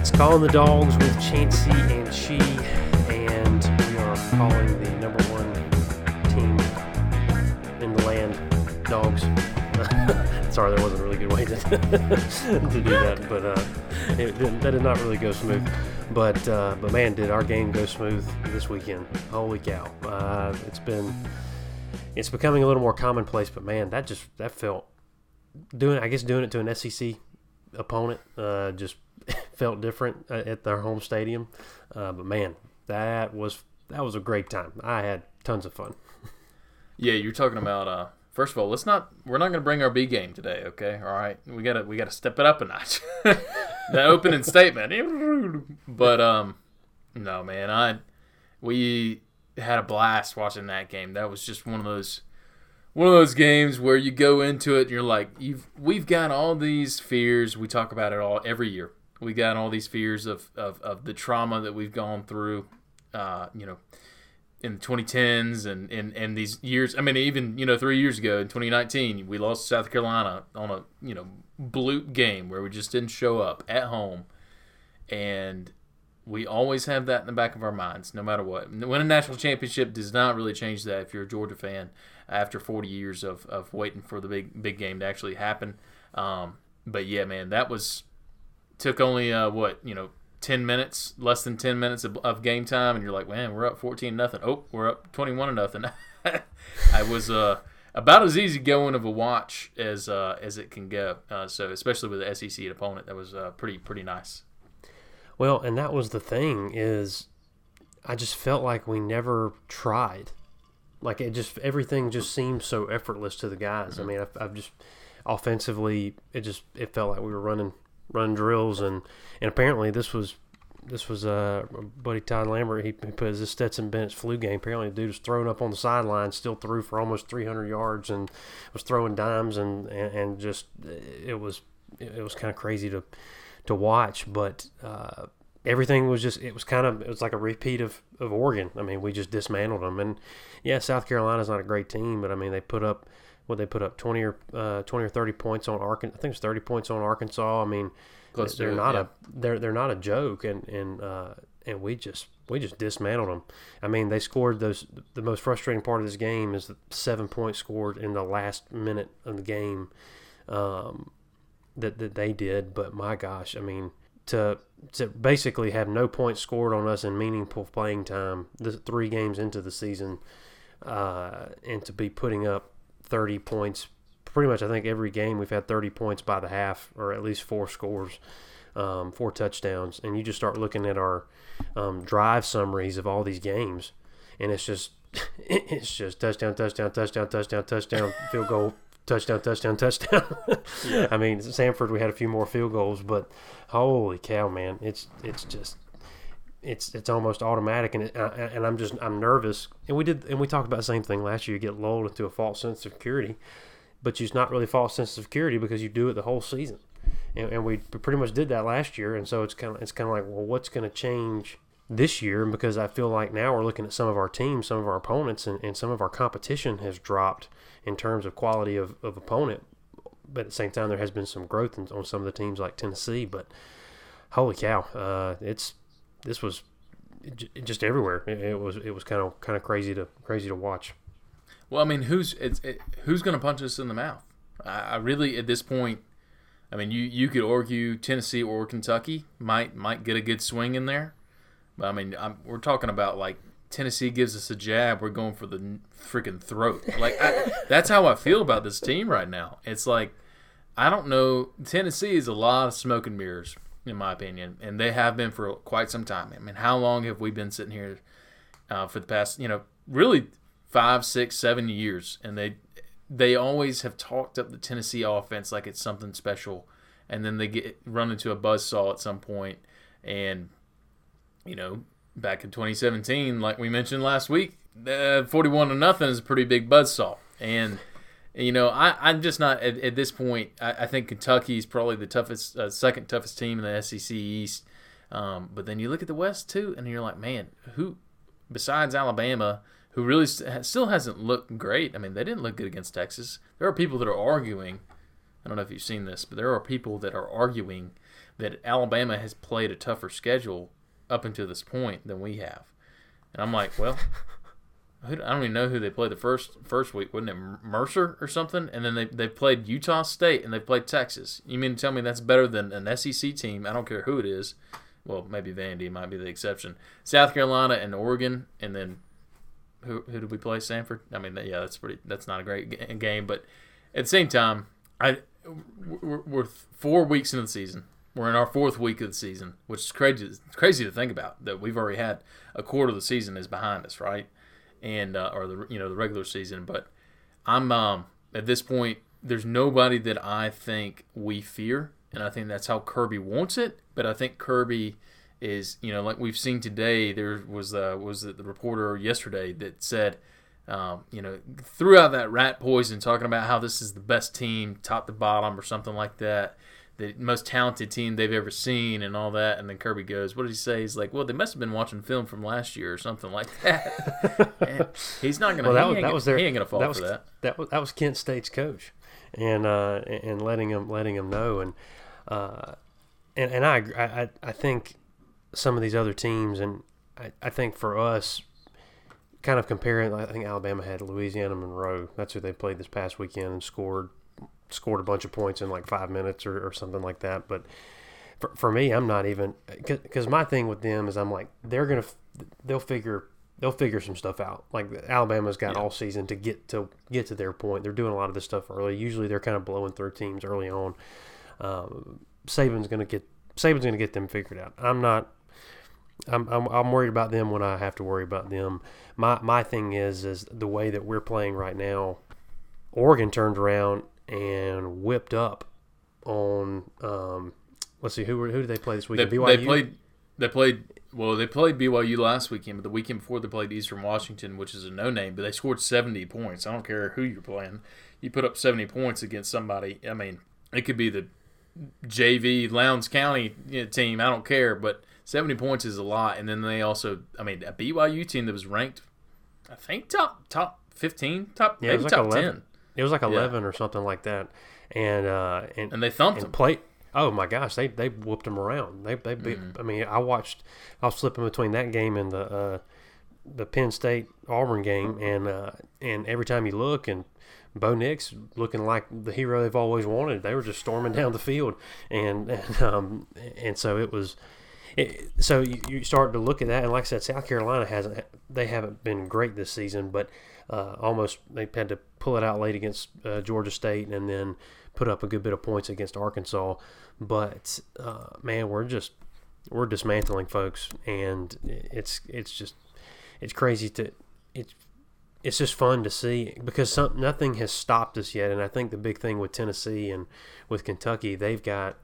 It's Calling the Dogs with Chancey and She, and we are calling the number one team in the land Dogs. Sorry, there wasn't a really good way to, to do that, but uh, it, didn't- that did not really go smooth. But uh, but man, did our game go smooth this weekend? Holy cow! Uh, it's been it's becoming a little more commonplace, but man, that just that felt doing I guess doing it to an SEC opponent uh, just felt different uh, at their home stadium. Uh, but man, that was that was a great time. I had tons of fun. Yeah, you're talking about. Uh, first of all, let's not. We're not going to bring our B game today. Okay, all right. We gotta we gotta step it up a notch. that opening statement. But um, no man, I we had a blast watching that game. That was just one of those one of those games where you go into it and you're like, you've we've got all these fears. We talk about it all every year. We got all these fears of of, of the trauma that we've gone through. Uh, you know, in the 2010s and, and, and these years. I mean, even you know, three years ago in 2019, we lost South Carolina on a you know bloop game where we just didn't show up at home, and we always have that in the back of our minds, no matter what. Winning a national championship does not really change that if you're a Georgia fan after 40 years of, of waiting for the big big game to actually happen. Um, but yeah, man, that was took only uh, what you know 10 minutes, less than 10 minutes of, of game time, and you're like, man, we're up 14 nothing. Oh, we're up 21 nothing. I was uh, about as easy going of a watch as uh, as it can go. Uh, so especially with the SEC opponent, that was uh, pretty pretty nice. Well, and that was the thing is, I just felt like we never tried. Like it just everything just seemed so effortless to the guys. I mean, I've, I've just offensively, it just it felt like we were running running drills and and apparently this was this was uh buddy Todd Lambert. He, he put his Stetson Bennett's flu game. Apparently, the dude was thrown up on the sideline, still threw for almost 300 yards, and was throwing dimes, and and, and just it was it was kind of crazy to to watch. But uh, everything was just it was kind of it was like a repeat of of Oregon. I mean, we just dismantled them, and yeah, South Carolina's not a great team, but I mean they put up what they put up 20 or uh, 20 or 30 points on Arkansas. I think it's 30 points on Arkansas. I mean, Close they're it, not yeah. a they're they're not a joke, and and uh, and we just we just dismantled them. I mean, they scored those. The most frustrating part of this game is the seven points scored in the last minute of the game um, that that they did. But my gosh, I mean, to to basically have no points scored on us in meaningful playing time, the three games into the season, uh, and to be putting up thirty points. Pretty much, I think every game we've had 30 points by the half, or at least four scores, um, four touchdowns. And you just start looking at our um, drive summaries of all these games, and it's just it's just touchdown, touchdown, touchdown, touchdown, touchdown, field goal, touchdown, touchdown, touchdown. I mean, Samford, we had a few more field goals, but holy cow, man, it's it's just it's it's almost automatic, and it, uh, and I'm just I'm nervous. And we did and we talked about the same thing last year. You get lulled into a false sense of security, but it's not really false sense of security because you do it the whole season. And, and we pretty much did that last year, and so it's kind of it's kind of like, well, what's going to change this year? Because I feel like now we're looking at some of our teams, some of our opponents, and, and some of our competition has dropped in terms of quality of, of opponent. But at the same time, there has been some growth in, on some of the teams like Tennessee. But holy cow, uh, it's this was just everywhere. It, was it was kind of kind of crazy to crazy to watch. Well, I mean, who's it's it, who's going to punch us in the mouth? I, I really, at this point, I mean, you you could argue Tennessee or Kentucky might might get a good swing in there, but I mean, I'm, we're talking about like Tennessee gives us a jab, we're going for the freaking throat. Like I, that's how I feel about this team right now. It's like I don't know. Tennessee is a lot of smoke and mirrors, in my opinion, and they have been for quite some time. I mean, how long have we been sitting here uh, for the past, you know, really five, six, seven years, and they they always have talked up the Tennessee offense like it's something special, and then they get run into a buzzsaw at some point, and you know, back in 2017, like we mentioned last week, uh, 41 to nothing is a pretty big buzzsaw, and you know, I, I'm just not at, at this point. I, I think Kentucky is probably the toughest, uh, second toughest team in the SEC East. Um, but then you look at the West too, and you're like, man, who besides Alabama, who really st- still hasn't looked great? I mean, they didn't look good against Texas. There are people that are arguing. I don't know if you've seen this, but there are people that are arguing that Alabama has played a tougher schedule up until this point than we have. And I'm like, well, I don't even know who they played the first first week. Wasn't it Mercer or something? And then they they played Utah State and they played Texas. You mean to tell me that's better than an SEC team? I don't care who it is. Well, maybe Vandy might be the exception. South Carolina and Oregon, and then who who did we play? Samford. I mean, yeah, that's pretty. That's not a great game, but at the same time, I we're, we're four weeks into the season. We're in our fourth week of the season, which is crazy. It's crazy to think about that we've already had a quarter of the season is behind us, right? And uh, or the you know the regular season. But I'm um, at this point. There's nobody that I think we fear, and I think that's how Kirby wants it. But I think Kirby is you know like we've seen today. There was uh, was the reporter yesterday that said. Um, you know, throughout that rat poison, talking about how this is the best team, top to bottom, or something like that the most talented team they've ever seen and all that. And then Kirby goes, "What did he say?" He's like, "Well, they must have been watching film from last year or something like that." he's not gonna. Well, that, was, that was their, He ain't gonna fall that was, for that. That was that was Kent State's coach, and uh, and letting him letting him know, and uh, and and I I I think some of these other teams, and I, I think for us, kind of comparing, I think Alabama had Louisiana Monroe. That's who they played this past weekend and scored scored a bunch of points in like five minutes or, or something like that. But for, for me, I'm not even because my thing with them is I'm like they're gonna they'll figure they'll figure some stuff out. Like Alabama's got yeah. all season to get to get to their point. They're doing a lot of this stuff early. Usually they're kind of blowing through teams early on. Um, Saban's gonna get Saban's gonna get them figured out. I'm not. I'm, I'm, I'm worried about them when I have to worry about them. My my thing is is the way that we're playing right now. Oregon turned around and whipped up on. Um, let's see, who who did they play this weekend? They, BYU? they played. They played. Well, they played BYU last weekend, but the weekend before they played Eastern Washington, which is a no name, but they scored seventy points. I don't care who you're playing. You put up seventy points against somebody. I mean, it could be the JV Lowndes County team. I don't care, but seventy points is a lot. And then they also, I mean, a BYU team that was ranked, I think top top fifteen, top yeah, maybe like top 11. ten. It was like eleven yeah. or something like that, and uh, and and they thumped and them. Played, oh my gosh, they they whooped them around. They they beat, mm-hmm. I mean, I watched. I was flipping between that game and the uh, the Penn State Auburn game, and uh, and every time you look and. Bo Nix looking like the hero they've always wanted. They were just storming down the field, and and, um, and so it was. It, so you, you start to look at that, and like I said, South Carolina hasn't. They haven't been great this season, but uh, almost they had to pull it out late against uh, Georgia State and then put up a good bit of points against Arkansas. But uh, man, we're just we're dismantling folks, and it's it's just it's crazy to it's it's just fun to see because some, nothing has stopped us yet. And I think the big thing with Tennessee and with Kentucky, they've got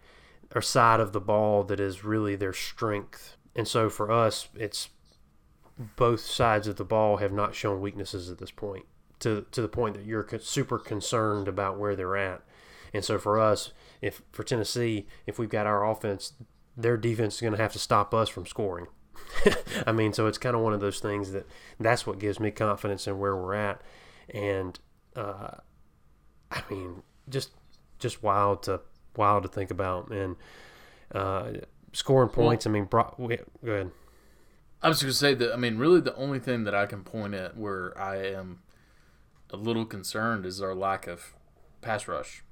a side of the ball that is really their strength. And so for us, it's both sides of the ball have not shown weaknesses at this point to to the point that you're super concerned about where they're at. And so for us, if for Tennessee, if we've got our offense, their defense is going to have to stop us from scoring. I mean, so it's kind of one of those things that that's what gives me confidence in where we're at, and uh, I mean, just just wild to wild to think about and uh, scoring points. Well, I mean, bro, go ahead. I was going to say that. I mean, really, the only thing that I can point at where I am a little concerned is our lack of pass rush,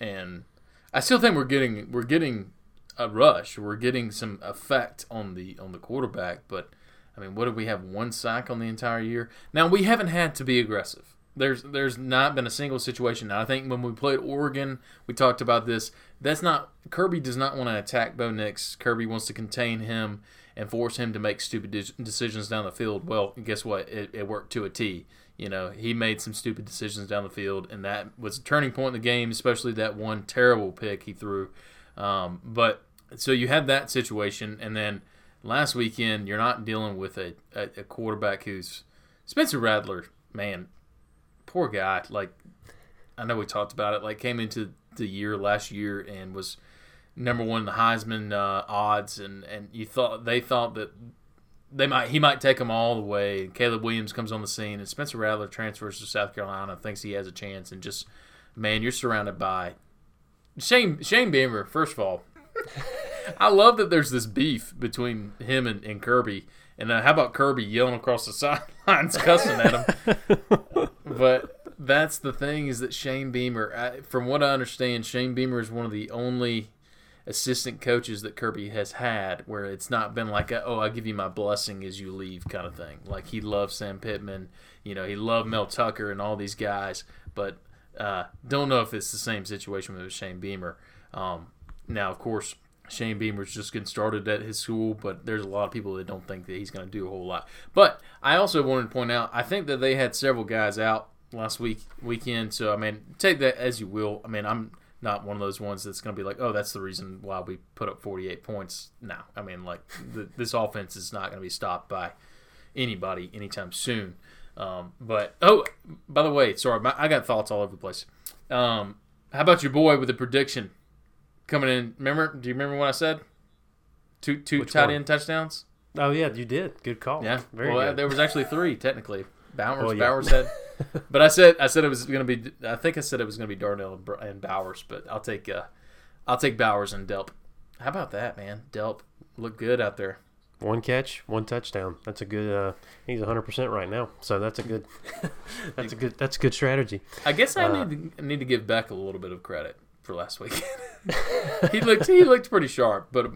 and I still think we're getting we're getting a rush. We're getting some effect on the on the quarterback, but I mean, what did we have one sack on the entire year? Now we haven't had to be aggressive. There's there's not been a single situation. Now I think when we played Oregon, we talked about this. That's not Kirby does not want to attack Bo Nix. Kirby wants to contain him and force him to make stupid decisions down the field. Well, guess what? It, it worked to a T. You know, he made some stupid decisions down the field, and that was a turning point in the game, especially that one terrible pick he threw. Um, but so you had that situation, and then last weekend you're not dealing with a, a, a quarterback who's Spencer Rattler. Man, poor guy. Like I know we talked about it. Like came into the year last year and was number one in the Heisman uh, odds, and and you thought they thought that they might he might take them all the way. Caleb Williams comes on the scene, and Spencer Rattler transfers to South Carolina, thinks he has a chance, and just man, you're surrounded by Shane Shane Beamer. First of all, I love that there's this beef between him and, and Kirby. And uh, how about Kirby yelling across the sidelines, cussing at him? but that's the thing is that Shane Beamer, I, from what I understand, Shane Beamer is one of the only assistant coaches that Kirby has had where it's not been like, a, oh, I give you my blessing as you leave kind of thing. Like he loved Sam Pittman, you know, he loved Mel Tucker and all these guys, but uh, don't know if it's the same situation with Shane Beamer. Um, now, of course, Shane Beamer's just getting started at his school, but there's a lot of people that don't think that he's going to do a whole lot. But I also wanted to point out, I think that they had several guys out last week weekend. So I mean, take that as you will. I mean, I'm not one of those ones that's going to be like, oh, that's the reason why we put up 48 points. No, I mean, like the, this offense is not going to be stopped by anybody anytime soon. Um, but oh, by the way, sorry, my, I got thoughts all over the place. Um, how about your boy with the prediction coming in? Remember? Do you remember what I said? Two two Which tight one? end touchdowns. Oh yeah, you did. Good call. Yeah, very well, good. there was actually three technically. Bowers, Well, yeah. Bowers had, but I said I said it was going to be. I think I said it was going to be Darnell and, Bowers, but I'll take uh, I'll take Bowers and Delp. How about that, man? Delp look good out there. One catch, one touchdown. That's a good. Uh, he's 100 percent right now, so that's a good. that's a good. That's a good strategy. I guess I Uh, need to, need to give Beck a little bit of credit for last week. he looked he looked pretty sharp, but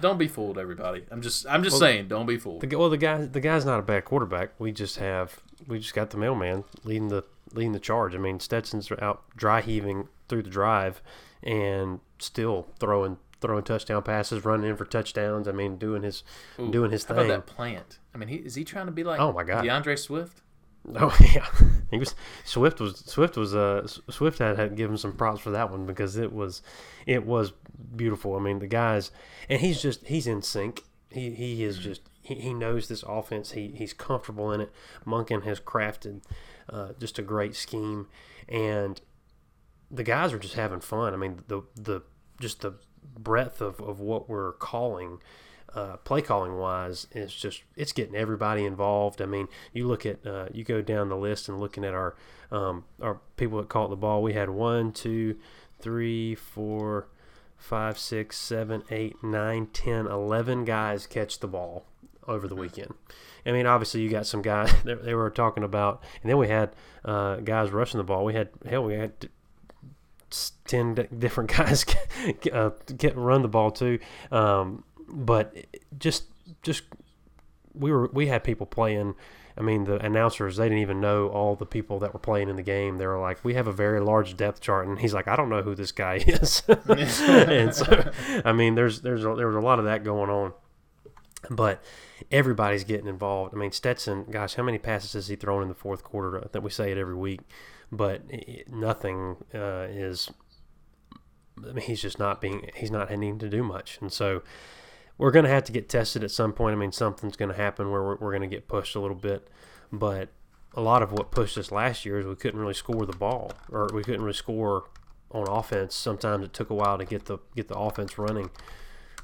don't be fooled, everybody. I'm just I'm just Well, saying, don't be fooled. The, well, the guy, the guy's not a bad quarterback. We just have, we just got the mailman leading the leading the charge. I mean, Stetson's out dry heaving through the drive, and still throwing throwing touchdown passes, running in for touchdowns. I mean, doing his Ooh, doing his How thing. about that plant? I mean, he, is he trying to be like Oh, my God. DeAndre Swift? Oh yeah, he was Swift was Swift was uh Swift had had given some props for that one because it was it was beautiful. I mean the guys and he's just he's in sync. He he is just he, he knows this offense. He he's comfortable in it. Monken has crafted uh, just a great scheme and the guys are just having fun. I mean the the just the breadth of, of what we're calling uh, play calling wise is just it's getting everybody involved. I mean, you look at uh, you go down the list and looking at our um, our people that caught the ball. We had one, two, three, four, five, six, seven, eight, nine, ten, eleven guys catch the ball over the weekend. I mean, obviously you got some guys they, they were talking about, and then we had uh, guys rushing the ball. We had hell, we had ten different guys uh, get run the ball too. Um, but just just we were we had people playing. I mean, the announcers they didn't even know all the people that were playing in the game. They were like, "We have a very large depth chart," and he's like, "I don't know who this guy is." and so, I mean, there's there's a, there was a lot of that going on, but everybody's getting involved. I mean, Stetson, gosh, how many passes has he thrown in the fourth quarter? Think we say it every week, but nothing uh, is. I mean, he's just not being. He's not needing to do much, and so we're going to have to get tested at some point. I mean, something's going to happen where we're, we're going to get pushed a little bit, but a lot of what pushed us last year is we couldn't really score the ball, or we couldn't really score on offense. Sometimes it took a while to get the get the offense running,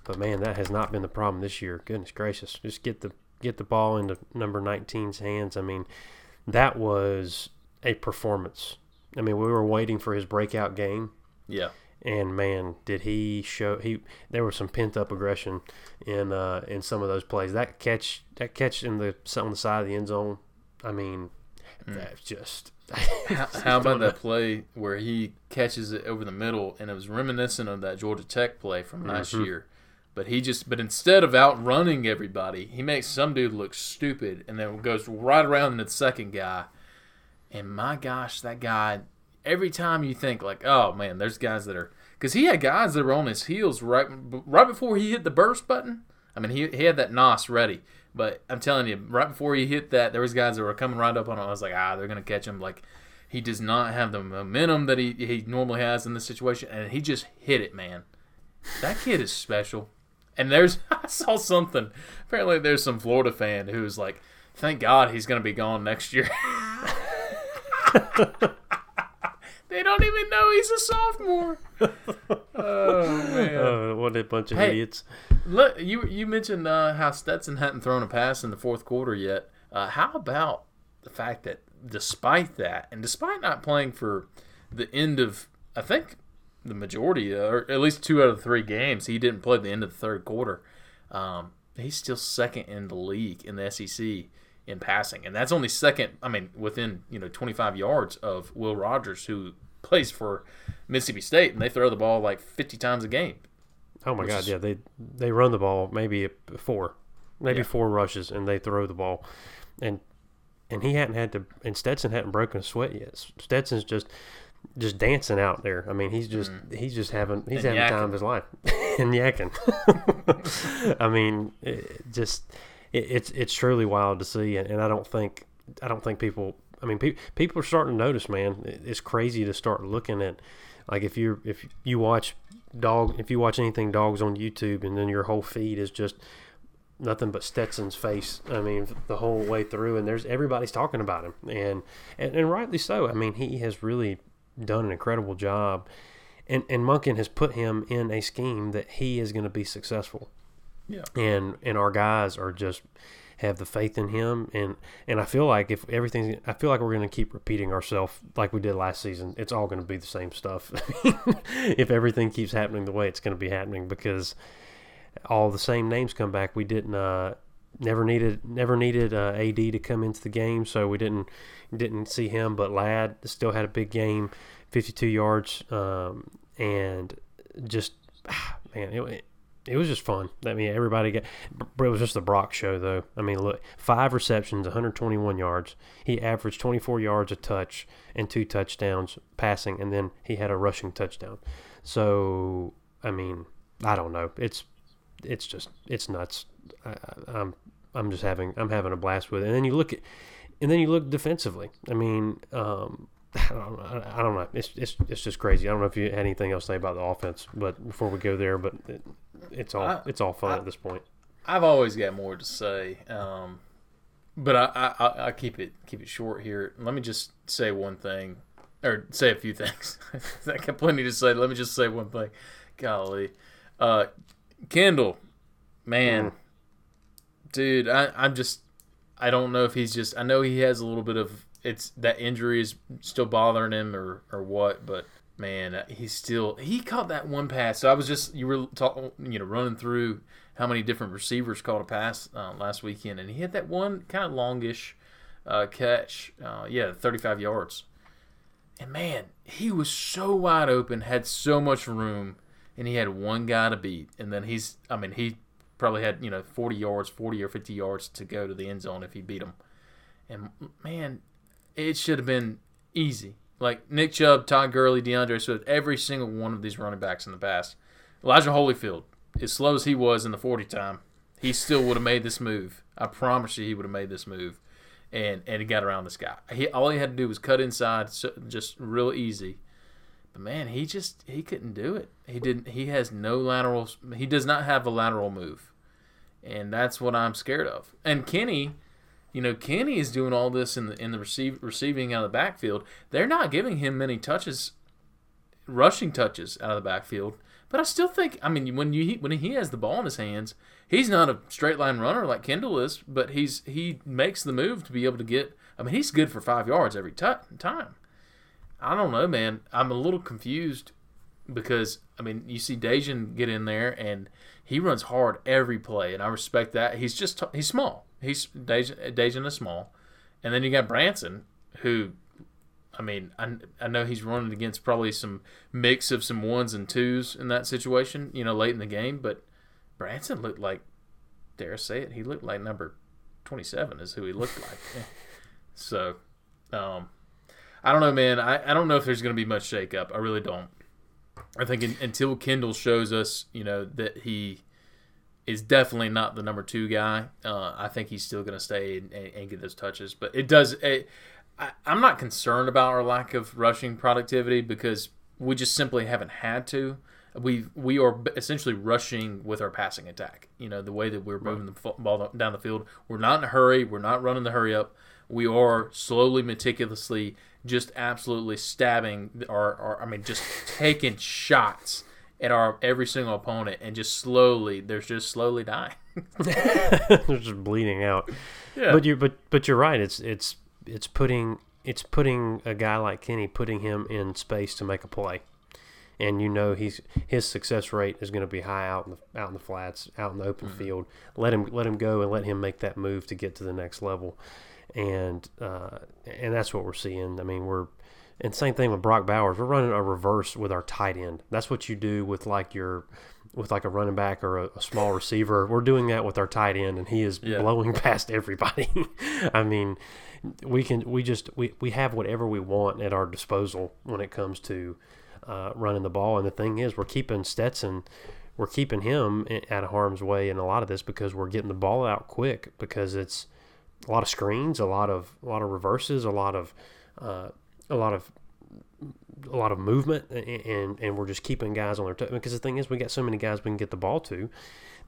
but man, that has not been the problem this year. Goodness gracious, just get the get the ball into number 19's hands. I mean, that was a performance. I mean, we were waiting for his breakout game Yeah. and man, did he show he there was some pent up aggression in uh, in some of those plays. That catch that catch in the on the side of the end zone, I mean, that's just How, how about that play where he catches it over the middle, and it was reminiscent of that Georgia Tech play from last Mhm. year. But he just, but instead of outrunning everybody, he makes some dude look stupid, and then goes right around the second guy. And my gosh, that guy! Every time you think like, oh man, there's guys that are, because he had guys that were on his heels right, right before he hit the burst button. I mean, he, he had that nos ready, but I'm telling you, right before he hit that, there was guys that were coming right up on him. I was like, ah, they're gonna catch him. Like, he does not have the momentum that he he normally has in this situation, and he just hit it, man. That kid is special. And there's I saw something. Apparently, there's some Florida fan who's like, "Thank God he's gonna be gone next year." they don't even know he's a sophomore. Oh man. uh, what a bunch of Hey. idiots. Look, you you mentioned uh, how Stetson hadn't thrown a pass in the fourth quarter yet. Uh, how about the fact that despite that, and despite not playing for the end of, I think the majority, or at least two out of three games, he didn't play the end of the third quarter. Um, he's still second in the league in the SEC in passing, and that's only second. I mean, within you know 25 yards of Will Rogers, who plays for Mississippi State, and they throw the ball like 50 times a game. Oh my God! Is, yeah, they they run the ball maybe four, maybe yeah. four rushes, and they throw the ball, and and he hadn't had to, and Stetson hadn't broken a sweat yet. Stetson's just just dancing out there. I mean, he's just mm. he's just having he's and having yakking. time of his life and yakking. I mean, it just it, it's it's truly wild to see, and, and, I don't think I don't think people. I mean, pe- people are starting to notice, man. It's crazy to start looking at, like if you if you watch dog if you watch anything dogs on YouTube, and then your whole feed is just nothing but Stetson's face. I mean, the whole way through, and there's everybody's talking about him, and and, and rightly so. I mean, he has really done an incredible job, and and Monken has put him in a scheme that he is going to be successful. Yeah, and and our guys are just have the faith in him. And and I feel like if everything I feel like we're going to keep repeating ourselves like we did last season. It's all going to be the same stuff. If everything keeps happening the way it's going to be happening because all the same names come back. We didn't uh, never needed never needed uh, AD to come into the game so we didn't didn't see him but Ladd still had a big game 52 yards um, and just man it, it was just fun. I mean, everybody got. It was just the Brock show, though. I mean, look, five receptions, 121 yards. He averaged 24 yards a touch and two touchdowns passing, and then he had a rushing touchdown. So, I mean, I don't know. It's it's just it's nuts. I, I'm I'm just having I'm having a blast with it. And then you look at, and then you look defensively. I mean, um, I don't, I don't know. It's, it's it's just crazy. I don't know if you had anything else to say about the offense, but before we go there, but it, it's all I, it's all fun I, at this point. I've always got more to say, um, but I, I I keep it keep it short here. Let me just say one thing, or say a few things. I got plenty to say. Let me just say one thing. Golly, uh, Kendall, man, mm. dude, I I'm just I don't know if he's just. I know he has a little bit of it's that injury is still bothering him or or what, but man, he's still he caught that one pass. So I was just you were talking, you know, running through how many different receivers caught a pass uh, last weekend, and he hit that one kind of longish uh, catch. Uh, yeah, 35 yards. And man, he was so wide open, had so much room, and he had one guy to beat. And then he's, I mean, he probably had you know 40 yards, 40 or 50 yards to go to the end zone if he beat him. And man, it should have been easy. Like Nick Chubb, Todd Gurley, DeAndre Swift, every single one of these running backs in the past. Elijah Holyfield, as slow as he was in the 40 time, he still would have made this move. I promise you, he would have made this move, and and he got around this guy. He all he had to do was cut inside, so, just real easy. Man, he just he couldn't do it. He didn't. He has no lateral. He does not have a lateral move, and that's what I'm scared of. And Kenny you know, Kenny is doing all this in the in the receive, receiving out of the backfield. They're not giving him many touches, rushing touches out of the backfield. But I still think, I mean, when you when he has the ball in his hands, he's not a straight line runner like Kendall is, but he's he makes the move to be able to get. I mean, he's good for five yards every t- time. I don't know, man. I'm a little confused because I mean, you see Daijun get in there and he runs hard every play, and I respect that. He's just he's small. He's Daijun is small, and then you got Branson, who, I mean, I, I know he's running against probably some mix of some ones and twos in that situation, you know, late in the game. But Branson looked like, dare I say it, he looked like number twenty seven is who he looked like. so, um, I don't know, man. I, I don't know if there's going to be much shakeup. I really don't. I think in, until Kendall shows us, you know, that he is definitely not the number two guy. Uh, I think he's still going to stay and, and, get those touches. But it does. It, I, I'm not concerned about our lack of rushing productivity because we just simply haven't had to. We we are essentially rushing with our passing attack. You know the way that we're moving the ball down the field. We're not in a hurry. We're not running the hurry up. We are slowly, meticulously, just absolutely stabbing our, our I mean, just taking shots at our every single opponent and just slowly they're just slowly dying. they're just bleeding out. Yeah. But you but but you're right. It's it's it's putting it's putting a guy like Kenny putting him in space to make a play. and you know he's his success rate is going to be high out in the out in the flats, out in the open Mm-hmm. field. Let him let him go and let him make that move to get to the next level, and uh, and that's what we're seeing. I mean, we're and same thing with Brock Bowers. We're running a reverse with our tight end. That's what you do with like your with like a running back or a, a small receiver. We're doing that with our tight end, and he is Yeah. blowing past everybody. I mean, we can we just we, we have whatever we want at our disposal when it comes to uh, running the ball. And the thing is, we're keeping Stetson, we're keeping him i- out of harm's way in a lot of this because we're getting the ball out quick because it's a lot of screens, a lot of a lot of reverses, a lot of uh, a lot of a lot of movement, and and we're just keeping guys on their toes. Because the thing is, we got so many guys we can get the ball to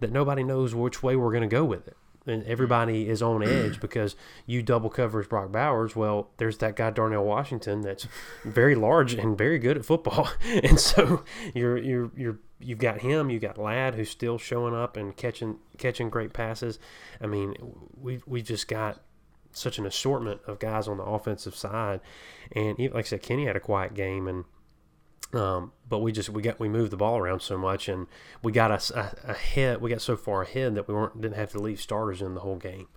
that nobody knows which way we're going to go with it. And everybody is on edge because you double covers Brock Bowers. Well, there's that guy Darnell Washington that's very large and very good at football, and so you're you're you're you've got him. You got Ladd who's still showing up and catching catching great passes. I mean, we we just got such an assortment of guys on the offensive side, and even, like I said, Kenny had a quiet game, and um, but we just we got we moved the ball around so much, and we got us ahead. We got so far ahead that we weren't didn't have to leave starters in the whole game,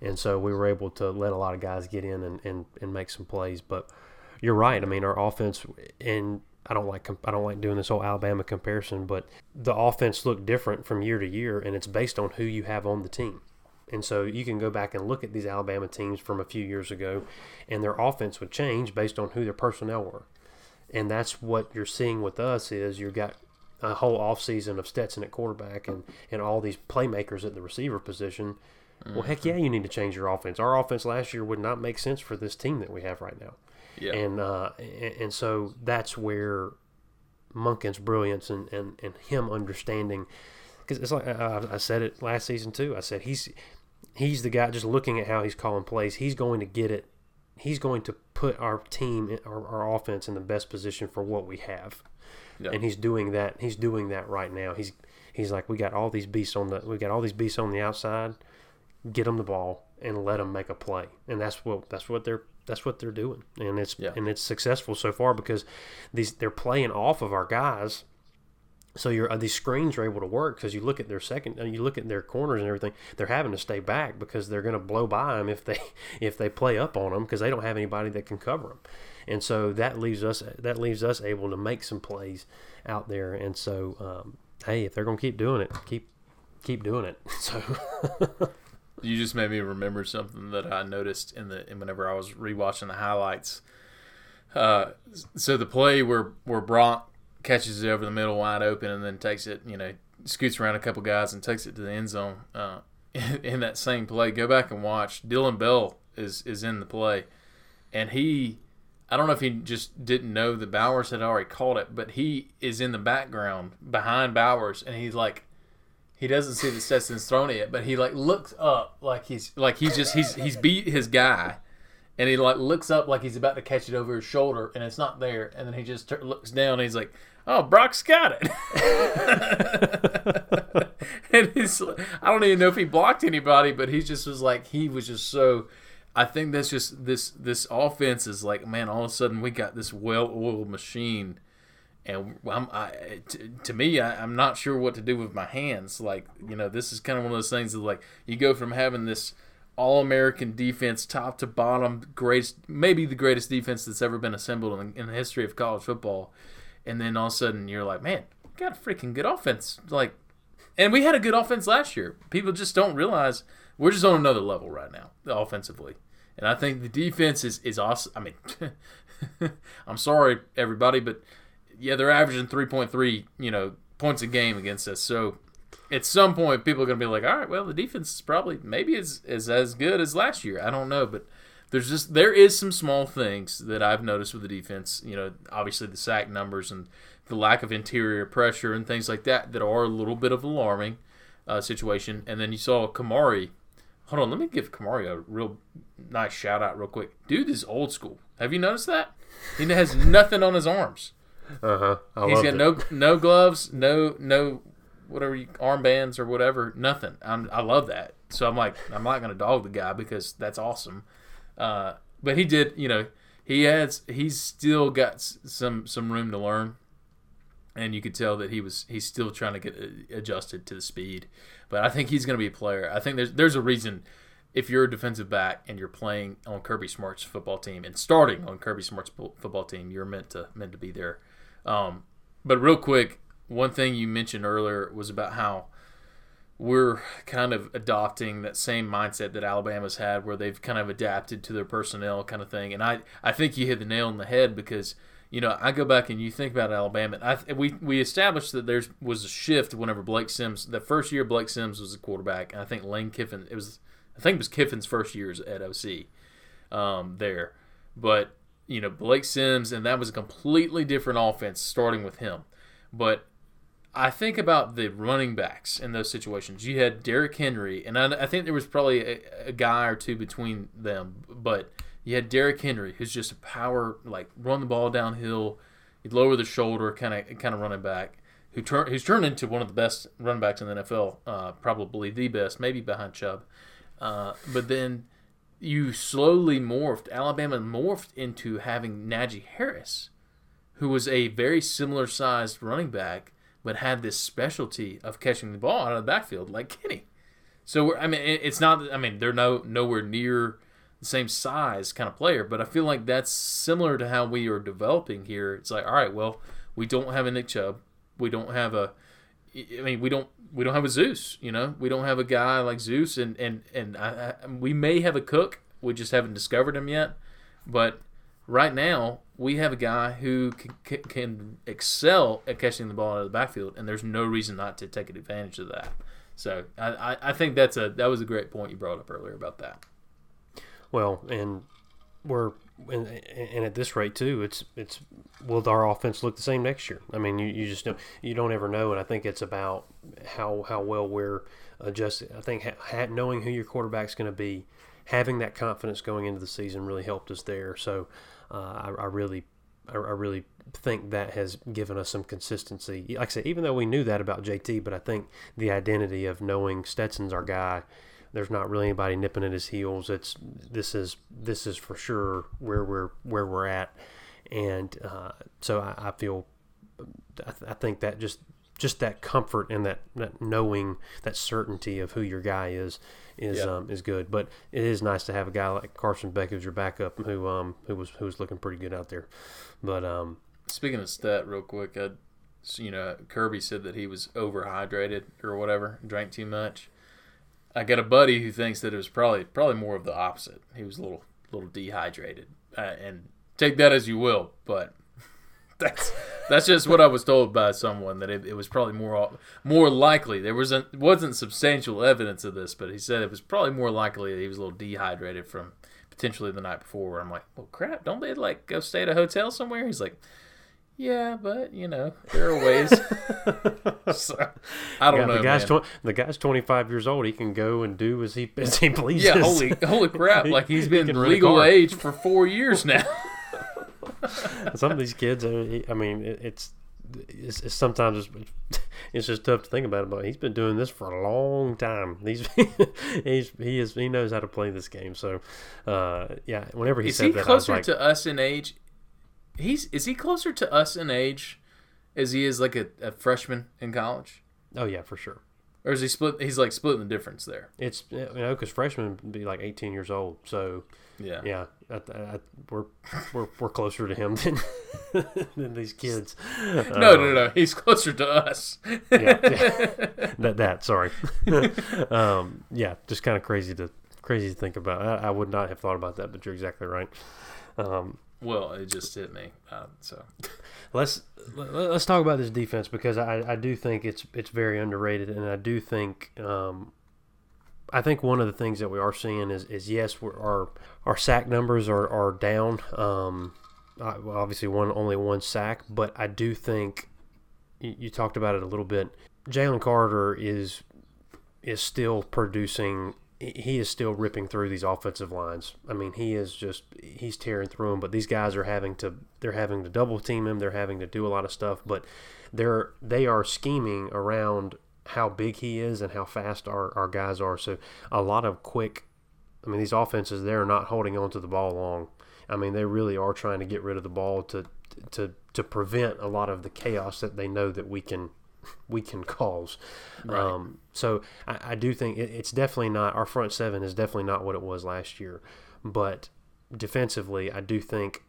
and so we were able to let a lot of guys get in and, and, and make some plays. But you're right. I mean, our offense and I don't like I don't like doing this whole Alabama comparison, but the offense looked different from year to year, and it's based on who you have on the team. And so you can go back and look at these Alabama teams from a few years ago, and their offense would change based on who their personnel were. And that's what you're seeing with us is you've got a whole offseason of Stetson at quarterback and, and all these playmakers at the receiver position. Well, heck yeah, you need to change your offense. Our offense last year would not make sense for this team that we have right now. Yeah. And uh, and, and so that's where Monken's brilliance and, and, and him understanding because it's like I, I said it last season too. I said he's he's the guy just looking at how he's calling plays. He's going to get it. He's going to put our team, our, our offense, in the best position for what we have, Yeah. and he's doing that. He's doing that right now. He's he's like we got all these beasts on the we got all these beasts on the outside. Get them the ball and let them make a play, and that's what that's what they're that's what they're doing, and it's Yeah. and it's successful so far because these they're playing off of our guys so your uh, these screens are able to work because you look at their second, uh, you look at their corners and everything. They're having to stay back because they're going to blow by them if they if they play up on them because they don't have anybody that can cover them, and so that leaves us that leaves us able to make some plays out there. And so, um, hey, if they're going to keep doing it, keep keep doing it. So You just made me remember something that I noticed in the whenever I was rewatching the highlights. Uh, so the play where where Brock catches it over the middle wide open and then takes it, you know, scoots around a couple guys and takes it to the end zone. Uh, in that same play, go back and watch. Dillon Bell is is in the play, and he. I don't know if he just didn't know that Bowers had already caught it, but he is in the background behind Bowers, and he's like, he doesn't see that Stetson's thrown it but he like looks up like he's like he's just he's he's beat his guy, and he like looks up like he's about to catch it over his shoulder, and it's not there, and then he just tur looks down, and he's like, "Oh, Brock's got it," and he's I don't even know if he blocked anybody, but he just was like he was just so. I think that's just this this offense is like man, all of a sudden we got this well-oiled machine and I'm, I, t- to me, I, I'm not sure what to do with my hands. Like, you know, this is kind of one of those things that, like, you go from having this all-American defense, top to bottom, greatest, maybe the greatest defense that's ever been assembled in, in the history of college football, and then all of a sudden you're like, man, got a freaking good offense. Like, and we had a good offense last year. People just don't realize we're just on another level right now, offensively. And I think the defense is, is awesome. I mean, I'm sorry, everybody, but yeah, they're averaging 3.3, you know, points a game against us. So at some point, people are going to be like, all right, well, the defense is probably maybe is, is as good as last year. I don't know, but there's just there is some small things that I've noticed with the defense. You know, obviously the sack numbers and the lack of interior pressure and things like that that are a little bit of alarming uh, situation. And then you saw Kamari. Hold on, let me give Kamari a real nice shout out real quick. Dude is old school. Have you noticed that? He has nothing on his arms. uh huh. He's got it. no no gloves, no no whatever you, armbands or whatever, nothing. I'm, I love that. So I'm like, I'm not gonna dog the guy because that's awesome. Uh, but he did, you know, he has he's still got some some room to learn. and you could tell that he was he's still trying to get uh, adjusted to the speed. But I think he's going to be a player. I think there's there's a reason if you're a defensive back and you're playing on Kirby Smart's football team and starting on Kirby Smart's football team, you're meant to meant to be there. Um, but real quick, one thing you mentioned earlier was about how we're kind of adopting that same mindset that Alabama's had, where they've kind of adapted to their personnel, kind of thing. And I I think you hit the nail on the head because you know, I go back and you think about Alabama. I, we we established that there was a shift whenever Blake Sims. The first year Blake Sims was a quarterback, and I think Lane Kiffin. It was I think it was Kiffin's first years at OC um, there, but you know Blake Sims, and that was a completely different offense starting with him. But I think about the running backs in those situations. You had Derrick Henry, and I, I think there was probably a, a guy or two between them, but you had Derrick Henry, who's just a power, like run the ball downhill, he'd lower the shoulder, kind of kind of running back, who turn who's turned into one of the best run backs in the NFL, uh, probably the best, maybe behind Chubb. Uh, but then you slowly morphed. Alabama morphed into having Najee Harris, who was a very similar sized running back, but had this specialty of catching the ball out of the backfield, like Kenny. So I mean, it's not. I mean, they're no nowhere near the same size kind of player. But I feel like that's similar to how we are developing here. It's like, all right, well, we don't have a Nick Chubb, we don't have a, I mean, we don't we don't have a Zeus. You know, we don't have a guy like Zeus, and and and I, I, we may have a Cook. We just haven't discovered him yet. But right now, we have a guy who can, can excel at catching the ball out of the backfield, and there's no reason not to take advantage of that. So I, I think that's a that was a great point you brought up earlier about that. Well, and we're and, and at this rate too, it's it's will our offense look the same next year? I mean, you, you just don't you don't ever know, and I think it's about how how well we're adjusted. I think ha- knowing who your quarterback's going to be, having that confidence going into the season really helped us there. So uh, I, I, really I, I really think that has given us some consistency. Like I said, even though we knew that about JT, but I think the identity of knowing Stetson's our guy there's not really anybody nipping at his heels. It's this is this is for sure where we're where we're at, and uh, so I, I feel I, th- I, think that just just that comfort and that, that knowing that certainty of who your guy is is um, is good. But it is nice to have a guy like Carson Beck as your backup who um who was who was looking pretty good out there. But um speaking of stat, real quick, I, you know Kirby said that he was overhydrated or whatever, drank too much. I got a buddy who thinks that it was probably probably more of the opposite. He was a little little dehydrated, uh, and take that as you will. But that's that's just what I was told by someone that it, it was probably more more likely there wasn't wasn't substantial evidence of this, but he said it was probably more likely that he was a little dehydrated from potentially the night before. Where I'm like, well, crap, don't they like go stay at a hotel somewhere? He's like, yeah, but you know there are ways. so, I don't yeah, know. The guy's man. Tw- the guy's twenty five years old. He can go and do as he as he pleases. Yeah, holy holy crap! Like he's been he legal age for four years now. Some of these kids, I mean, it's, it's, it's sometimes it's, it's, just tough to think about it. But he's been doing this for a long time. He's he's he is he knows how to play this game. So, uh, yeah. Whenever he is said he that, closer like, to us in age? he's is he closer to us in age as he is like a, a freshman in college? Oh yeah, for sure. Or is he split? He's like splitting the difference there. It's you know because freshmen be like 18 years old, so yeah, yeah, I, I, we're we're we're closer to him than than these kids. No, um, no, no, he's closer to us. yeah, yeah, that that sorry. um, yeah, just kind of crazy to crazy to think about. I, I, would not have thought about that, but you're exactly right. Um, well, it just hit me. Uh, so let's let's talk about this defense because I, I do think it's it's very underrated, and I do think um, I think one of the things that we are seeing is is yes, our our sack numbers are are down. Um, obviously, one only one sack, but I do think you, you talked about it a little bit. Jalen Carter is is still producing he is still ripping through these offensive lines. I mean, he is just he's tearing through them. But these guys are having to they're having to double team him. They're having to do a lot of stuff. But they're they are scheming around how big he is and how fast our, our guys are. So a lot of quick. I mean, these offenses they're not holding on to the ball long. I mean, they really are trying to get rid of the ball to to to prevent a lot of the chaos that they know that we can we can cause. Right. Um, so I, I do think it, it's definitely not our front seven is definitely not what it was last year, but defensively, I do think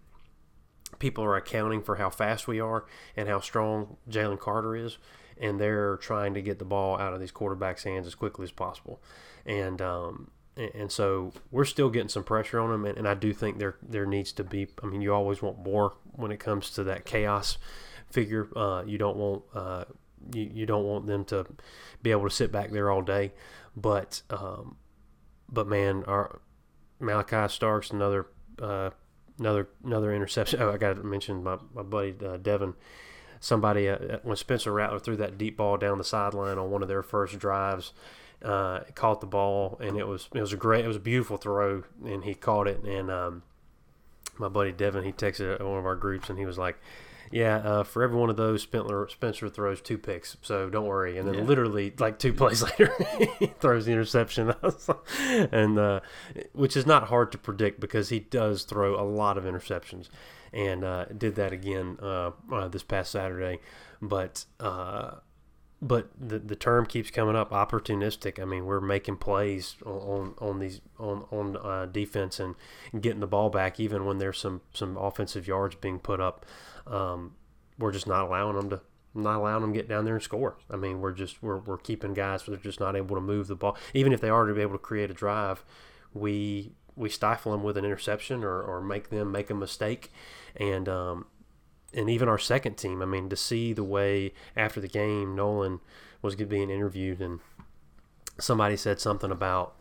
people are accounting for how fast we are and how strong Jalen Carter is, and they're trying to get the ball out of these quarterbacks' hands as quickly as possible, and um, and, so we're still getting some pressure on them, and, and I do think there there needs to be. I mean, you always want more when it comes to that chaos figure. Uh, you don't want uh, you, you don't want them to be able to sit back there all day, but um, but man, our Malachi Starks another uh, another another interception. Oh, I got to mention my my buddy uh, Devin. Somebody uh, when Spencer Rattler threw that deep ball down the sideline on one of their first drives, uh, caught the ball and it was it was a great it was a beautiful throw and he caught it and um, my buddy Devin he texted one of our groups and he was like yeah, uh, for every one of those, Spencer, Spencer throws two picks, so don't worry. And then Yeah. literally, like two plays later, he throws the interception, and uh, which is not hard to predict because he does throw a lot of interceptions, and uh, did that again uh, uh, this past Saturday. But uh, but the the term keeps coming up, opportunistic. I mean, we're making plays on on, these on on uh, defense and getting the ball back, even when there's some some offensive yards being put up. Um, we're just not allowing them to not allowing them to get down there and score. I mean, we're just we're, we're keeping guys they're just not able to move the ball. Even if they are to be able to create a drive, we we stifle them with an interception or, or make them make a mistake, and um, and even our second team. I mean, to see the way after the game Nolan was being interviewed and somebody said something about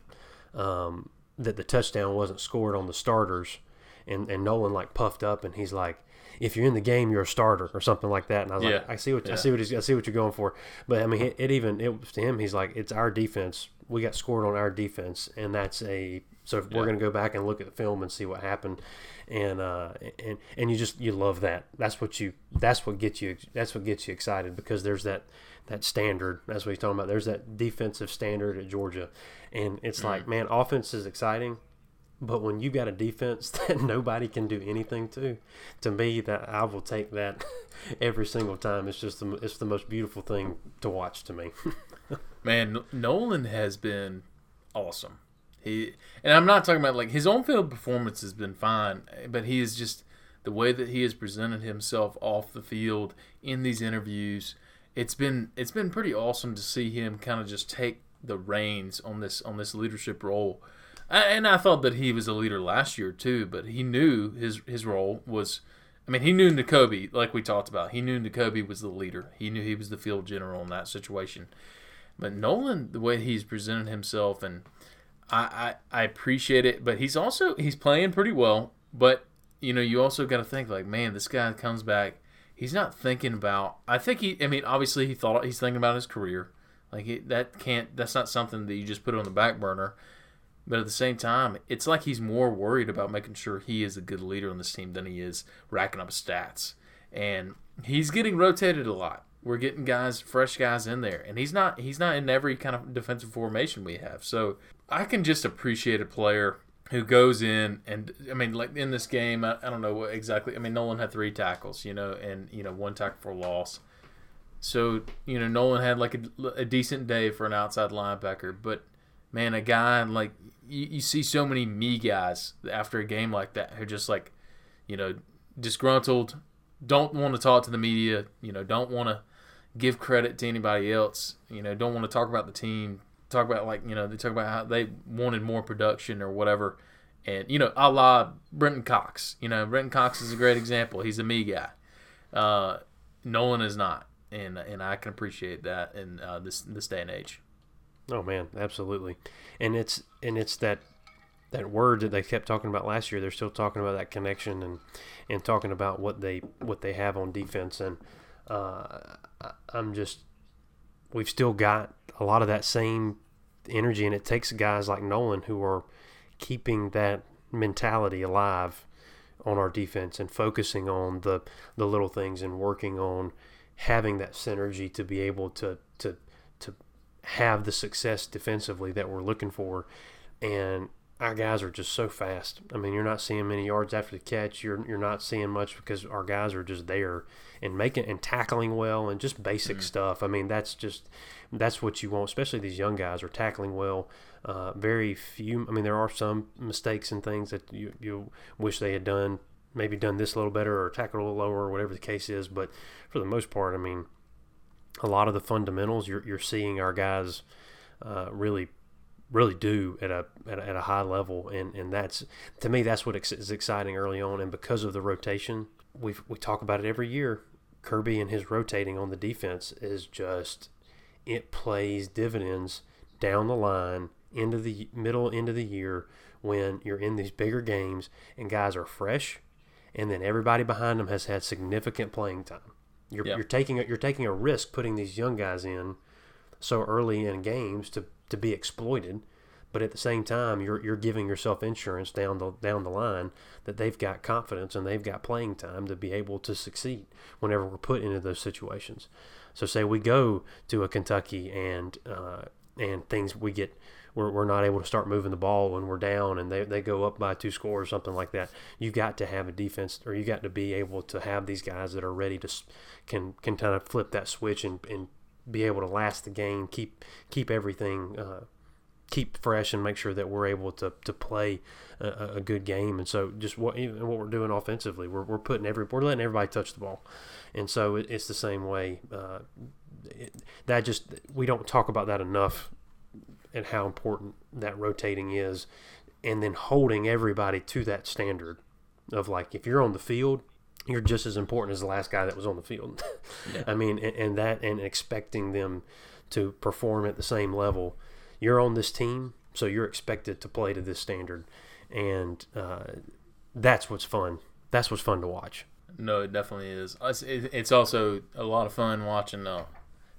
um, that the touchdown wasn't scored on the starters, and and Nolan like puffed up and he's like. If you're in the game, you're a starter, or something like that. And I was Yeah. like, I see what I see what he's, I see what you're going for. But I mean, it, it even it to him. He's like, it's our defense. We got scored on our defense, and that's a so if we're going to go back and look at the film and see what happened, and uh, and and you just you love that. That's what you that's what gets you that's what gets you excited because there's that that standard. That's what he's talking about. There's that defensive standard at Georgia, and it's like man, offense is exciting. But when you got a defense that nobody can do anything to, to me that I will take that every single time. It's just the, it's the most beautiful thing to watch to me. Man, Nolan has been awesome. He and I'm not talking about like his on field performance has been fine, but he is just the way that he has presented himself off the field in these interviews. It's been it's been pretty awesome to see him kind of just take the reins on this on this leadership role. And I thought that he was a leader last year too, but he knew his his role was. I mean, he knew Nakobe, like we talked about. He knew Nakobe was the leader. He knew he was the field general in that situation. But Nolan, the way he's presented himself, and I, I, I appreciate it. But he's also he's playing pretty well. But you know, you also got to think like, man, this guy comes back. He's not thinking about. I think he. I mean, obviously he thought he's thinking about his career. Like it, that can't. That's not something that you just put on the back burner. But at the same time, it's like he's more worried about making sure he is a good leader on this team than he is racking up stats. And he's getting rotated a lot. We're getting guys, fresh guys in there, and he's not he's not in every kind of defensive formation we have. So I can just appreciate a player who goes in and I mean, like in this game, I, I don't know what exactly. I mean, Nolan had three tackles, you know, and you know one tackle for loss. So you know, Nolan had like a, a decent day for an outside linebacker, but man, a guy like you, you see so many me guys after a game like that who just like, you know, disgruntled, don't want to talk to the media, you know, don't want to give credit to anybody else, you know, don't want to talk about the team, talk about like, you know, they talk about how they wanted more production or whatever. And, you know, a la Brenton Cox. You know, Brenton Cox is a great example. He's a me guy. Uh, Nolan is not. And, and I can appreciate that in uh, this this day and age. Oh man, absolutely. And it's and it's that that word that they kept talking about last year. They're still talking about that connection and and talking about what they what they have on defense. And uh, I'm just we've still got a lot of that same energy, and it takes guys like Nolan who are keeping that mentality alive on our defense and focusing on the the little things and working on having that synergy to be able to to to have the success defensively that we're looking for. And our guys are just so fast. I mean, you're not seeing many yards after the catch. You're you're not seeing much because our guys are just there and making and tackling well and just basic stuff. I mean, that's just that's what you want, especially these young guys are tackling well. Uh, very few. I mean, there are some mistakes and things that you you wish they had done, maybe done this a little better or tackled a little lower or whatever the case is. But for the most part, I mean, a lot of the fundamentals you're you're seeing our guys uh, really really do at a, at a at a high level, and and that's to me that's what ex- exciting early on, and because of the rotation, we we talk about it every year. Kirby and his rotating on the defense is just it plays dividends down the line into the middle end of the year when you're in these bigger games and guys are fresh, and then everybody behind them has had significant playing time. You're, Yep. you're taking a, you're taking a risk putting these young guys in so early in games to, to be exploited, but at the same time you're you're giving yourself insurance down the down the line that they've got confidence and they've got playing time to be able to succeed whenever we're put into those situations. So say we go to a Kentucky and uh, and things we get we're, we're not able to start moving the ball when we're down and they, they go up by two scores or something like that. You've got to have a defense or you've got to be able to have these guys that are ready to can can kind of flip that switch and, and be able to last the game, keep keep everything uh, keep fresh and make sure that we're able to, to play a, a- good game. And so just what what we're doing offensively, we're, we're putting every we're letting everybody touch the ball, and so it, it's the same way. Uh, it, that just we don't talk about that enough, and how important that rotating is, and then holding everybody to that standard of like if you're on the field. You're just as important as the last guy that was on the field. Yeah. I mean, and, and that and expecting them to perform at the same level. You're on this team, so you're expected to play to this standard, and uh, that's what's fun. That's what's fun to watch. No, it definitely is. It's, it's also a lot of fun watching uh,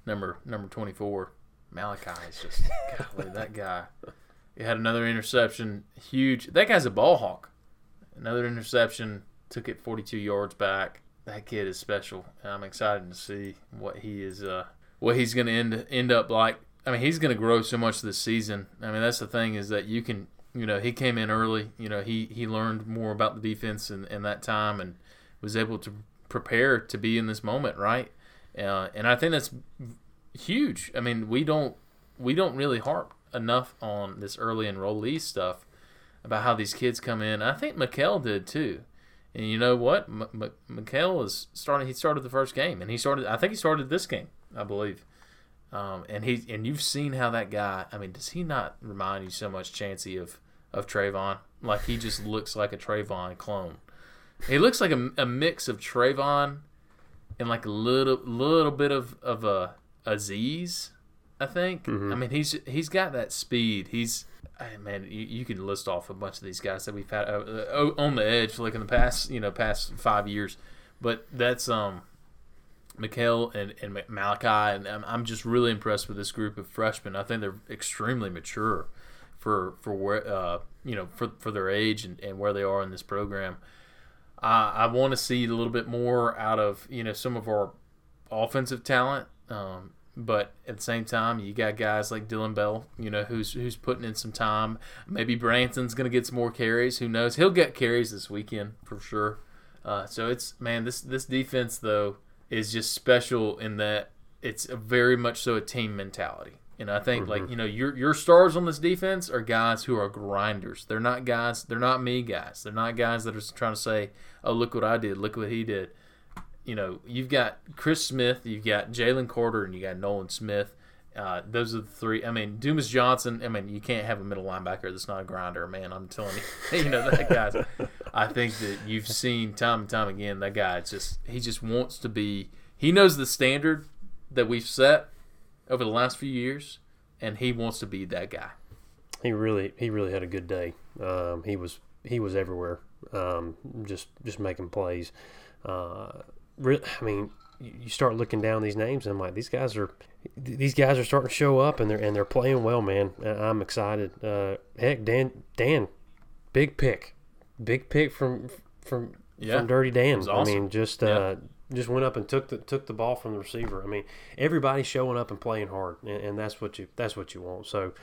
number number twenty four. Malachi is just golly, that guy. He had another interception, huge. That guy's a ball hawk. Another interception, took it forty two yards back. That kid is special, I'm excited to see what he is. Uh, what he's going to end end up like. I mean, he's going to grow so much this season. I mean, that's the thing is that you can, you know, he came in early. You know, he he learned more about the defense in, in that time and was able to prepare to be in this moment, right? Uh, and I think that's huge. I mean, we don't we don't really harp enough on this early enrollee stuff about how these kids come in. I think Mykel did too. And you know what? M- M- Mykel is starting. He started the first game, and he started. I think he started this game, I believe. Um, and he and you've seen how that guy. I mean, does he not remind you so much, Chancey, of of Travon? Like he just looks like a Travon clone. He looks like a, a mix of Travon and like a little little bit of of a Azeez. I think. I mean, he's he's got that speed. He's Man, you, you could list off a bunch of these guys that we've had uh, uh, on the edge, like in the past, you know, past five years. But that's um, Mykel and, and Malachi, and I'm, I'm just really impressed with this group of freshmen. I think they're extremely mature for for where uh, you know for for their age and, and where they are in this program. I, I want to see a little bit more out of you know some of our offensive talent. Um, but at the same time, you got guys like Dillon Bell, you know, who's who's putting in some time. Maybe Branson's going to get some more carries. Who knows? He'll get carries this weekend for sure. Uh, so it's man, this this defense though is just special in that it's a very much so a team mentality. And I think like you know your your stars on this defense are guys who are grinders. They're not guys. They're not me guys. They're not guys that are trying to say, "Oh, look what I did. Look what he did." You know, you've got Chris Smith, you've got Jalen Carter, and you got Nolan Smith. Uh, those are the three. I mean, Dumas Johnson. I mean, you can't have a middle linebacker that's not a grinder, man. I'm telling you, you know that guy's. I think that you've seen time and time again that guy. Just he just wants to be. He knows the standard that we've set over the last few years, and he wants to be that guy. He really he really had a good day. Um, he was he was everywhere, um, just just making plays. Uh, re- I mean, you start looking down these names, and I'm like, these guys are these guys are starting to show up, and they're and they're playing well, man. I'm excited. Uh, heck, Dan Dan, big pick, big pick from from Yeah, from Dirty Dan. was I mean, just uh, just went up and took the took the ball from the receiver. I mean, everybody's showing up and playing hard, and, and that's what you that's what you want. So.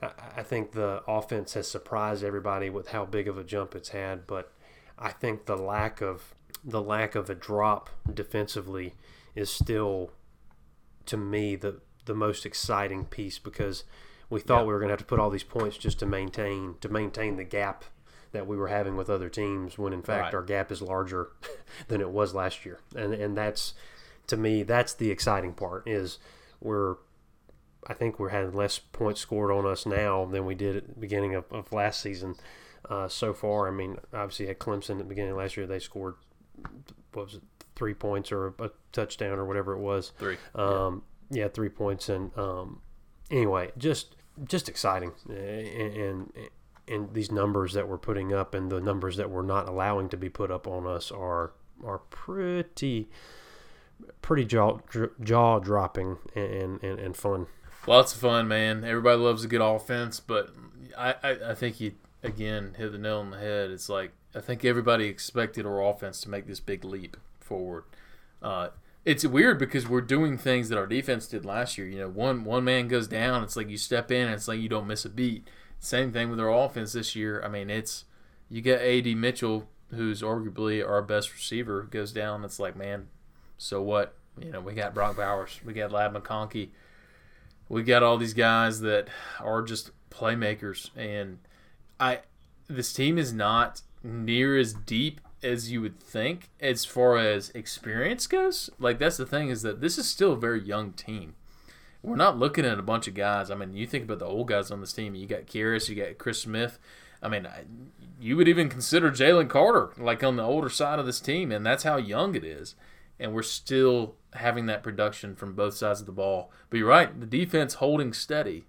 I, I think the offense has surprised everybody with how big of a jump it's had, but I think the lack of the lack of a drop defensively is still to me the the most exciting piece because we thought Yeah. we were going to have to put all these points just to maintain to maintain the gap that we were having with other teams when in fact Right. our gap is larger than it was last year and and that's to me that's the exciting part is we're I think we're having less points scored on us now than we did at the beginning of, of last season uh, so far. I mean, obviously at Clemson at the beginning of last year. They scored what was it, three points or a, a touchdown or whatever it was. Three. Um, yeah. three points. And um, anyway, just just exciting, and, and and these numbers that we're putting up and the numbers that we're not allowing to be put up on us are are pretty pretty jaw jaw dropping and, and and fun. Lots of fun, man. Everybody loves a good offense, but I, I, I think you again hit the nail on the head. It's like I think everybody expected our offense to make this big leap forward. Uh, it's weird because we're doing things that our defense did last year. You know, one one man goes down, it's like you step in, and it's like you don't miss a beat. Same thing with our offense this year. I mean, it's you get Ad Mitchell, who's arguably our best receiver, goes down. It's like, man, so what? You know, we got Brock Bowers, we got Ladd McConkey, we got all these guys that are just playmakers, and I this team is not near as deep as you would think as far as experience goes. Like that's the thing is that this is still a very young team. We're not looking at a bunch of guys. I mean, you think about the old guys on this team. You got Kearis, you got Chris Smith. I mean, I, you would even consider Jalen Carter like on the older side of this team, and that's how young it is. And we're still having that production from both sides of the ball. But you're right, the defense holding steady.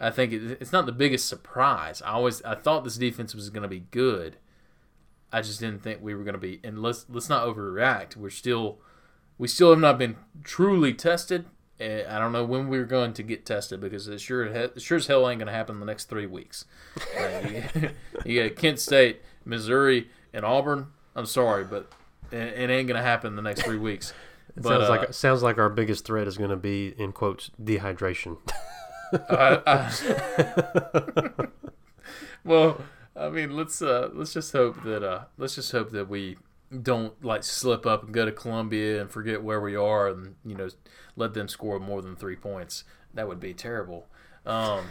I think it, it's not the biggest surprise. I always I thought this defense was going to be good. I just didn't think we were going to be. And let's let's not overreact. We're still we still have not been truly tested. Eh, I don't know when we're going to get tested because it sure it sure as hell ain't going to happen in the next three weeks. Uh, you, you got Kent State, Missouri, and Auburn. I'm sorry, but it, it ain't going to happen in the next three weeks. It But, sounds uh, like sounds like our biggest threat is going to be in quotes dehydration. I- I- well, I mean, let's uh, let's just hope that uh, let's just hope that we don't like slip up and go to Columbia and forget where we are and you know let them score more than three points. That would be terrible. Um,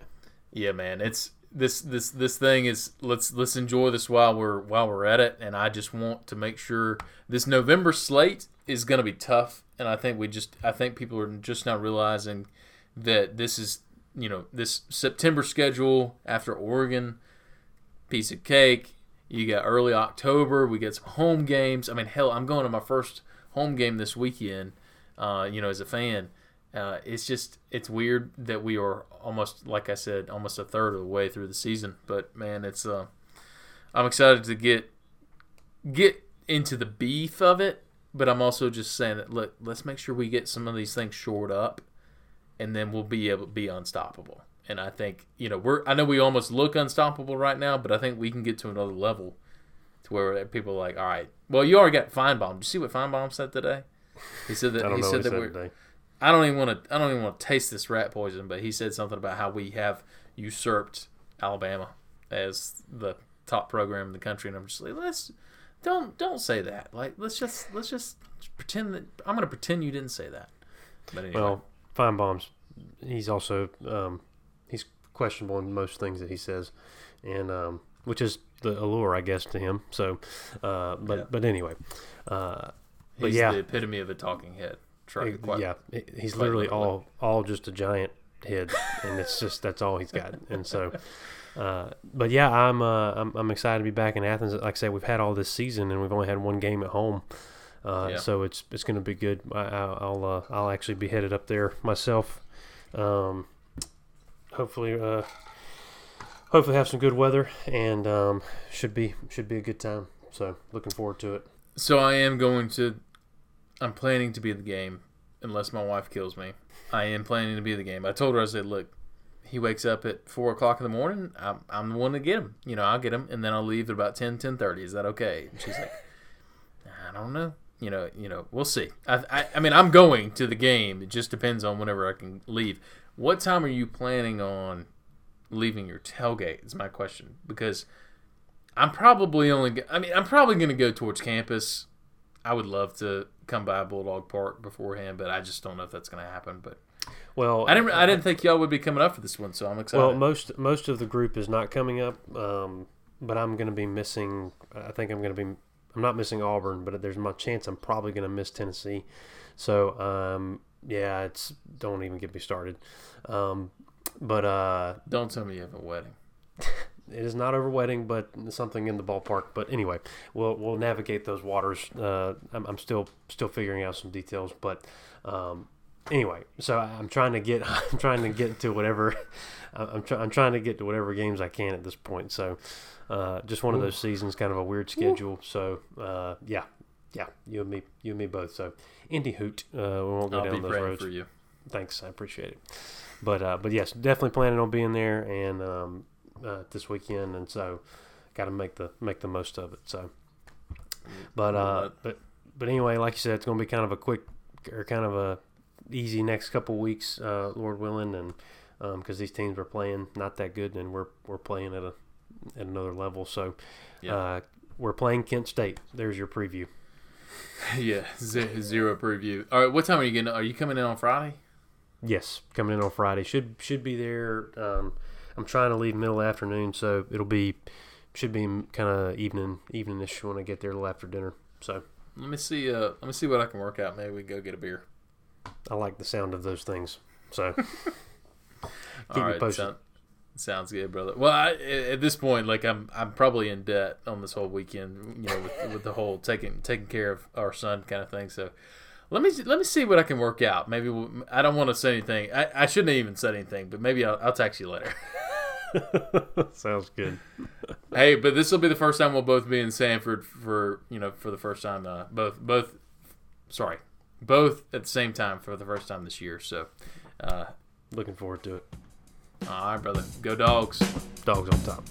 yeah, man, it's this this this thing is let's let's enjoy this while we're while we're at it. And I just want to make sure this November slate is going to be tough. And I think we just I think people are just not realizing that this is you know this September schedule after Oregon piece of cake. You got early October. We get some home games. I mean, hell, I'm going to my first home game this weekend. Uh, you know, as a fan, uh, it's just it's weird that we are almost like I said, almost a third of the way through the season. But man, it's uh, I'm excited to get get into the beef of it. But I'm also just saying that look, let's make sure we get some of these things shored up and then we'll be able to be unstoppable. And I think you know we're I know we almost look unstoppable right now, but I think we can get to another level to where people are like, all right, well, you already got Finebaum. Did you see what Finebaum said today? He said that I don't he said that said we're. today. I don't even want to. I don't even want to taste this rat poison, but he said something about how we have usurped Alabama as the top program in the country, and I'm just like, let's don't don't say that. Like, let's just let's just pretend that I'm gonna pretend you didn't say that. But anyway, Well, Finebaum's he's also um, questionable in most things that he says, and um, which is the allure, I guess, to him. So, uh, but Yeah. but anyway, uh, but yeah, the epitome of a talking head. Try, quite, yeah, he's literally literally. all all just a giant head, and it's just that's all he's got. And so, uh, but yeah, I'm, uh, I'm I'm excited to be back in Athens. Like I said, we've had all this season, and we've only had one game at home. Uh, Yeah. So it's it's going to be good. I, I- I'll uh, I'll actually be headed up there myself. Um, hopefully, uh, hopefully have some good weather, and um, should be should be a good time. So looking forward to it. So I am going to. I'm planning to be the game, unless my wife kills me. I am planning to be the game. I told her I said, look, he wakes up at four o'clock in the morning. I'm, I'm the one to get him. You know, I'll get him, and then I'll leave at about 10, 10.30. Is that okay? And she's like, I don't know. You know, you know, we'll see. I, I, I mean, I'm going to the game. It just depends on whenever I can leave. What time are you planning on leaving your tailgate? Is my question because I'm probably only. I mean, I'm probably going to go towards campus. I would love to come by Bulldog Park beforehand, but I just don't know if that's going to happen. But Well, I didn't. I didn't think y'all would be coming up for this one, so I'm excited. Well, most most of the group is not coming up, um, but I'm going to be missing. I think I'm going to be. I'm not missing Auburn, but there's my chance I'm probably going to miss Tennessee. So um, yeah, it's don't even get me started. Um, but uh, don't tell me you have a wedding. it is not over wedding, but something in the ballpark. But anyway, we'll we'll navigate those waters. Uh, I'm, I'm still still figuring out some details, but um, anyway, so I'm trying to get I'm trying to get to whatever I'm try, I'm trying to get to whatever games I can at this point. So uh, just one of those seasons, kind of a weird schedule. So uh, yeah, yeah, you and me, you and me both. So Indy hoot, uh, we won't go I'll down those roads for you. thanks. I appreciate it. But uh, but yes, definitely planning on being there and um, uh, this weekend, and so got to make the make the most of it. So, but uh, but but anyway, like you said, it's going to be kind of a quick or kind of a easy next couple weeks, uh, Lord willing, and because these teams are playing not that good, and we're we're playing at a at another level. So, Yeah. uh, we're playing Kent State. There's your preview. yeah, ze- zero preview. All right, what time are you getting? Are you coming in on Friday? Yes, coming in on Friday. Should should be there. Um, I'm trying to leave middle afternoon, so it'll be should be kind of evening eveningish when I get there a little after dinner. So Let me see. Uh, let me see what I can work out. Maybe we can go get a beer. I like the sound of those things. So All me posted. sound- sounds good, brother. Well, I, at this point, like I'm, I'm probably in debt on this whole weekend. You know, with, with the whole taking taking care of our son kind of thing. So. Let me let me see what I can work out. Maybe we'll, I don't want to say anything. I, I shouldn't have even said anything, but maybe I'll, I'll text you later. sounds good. hey, but this will be the first time we'll both be in Sanford for you know for the first time. Uh, both both, sorry, both at the same time for the first time this year. So, uh, Looking forward to it. All right, brother. Go dogs. Dogs on top.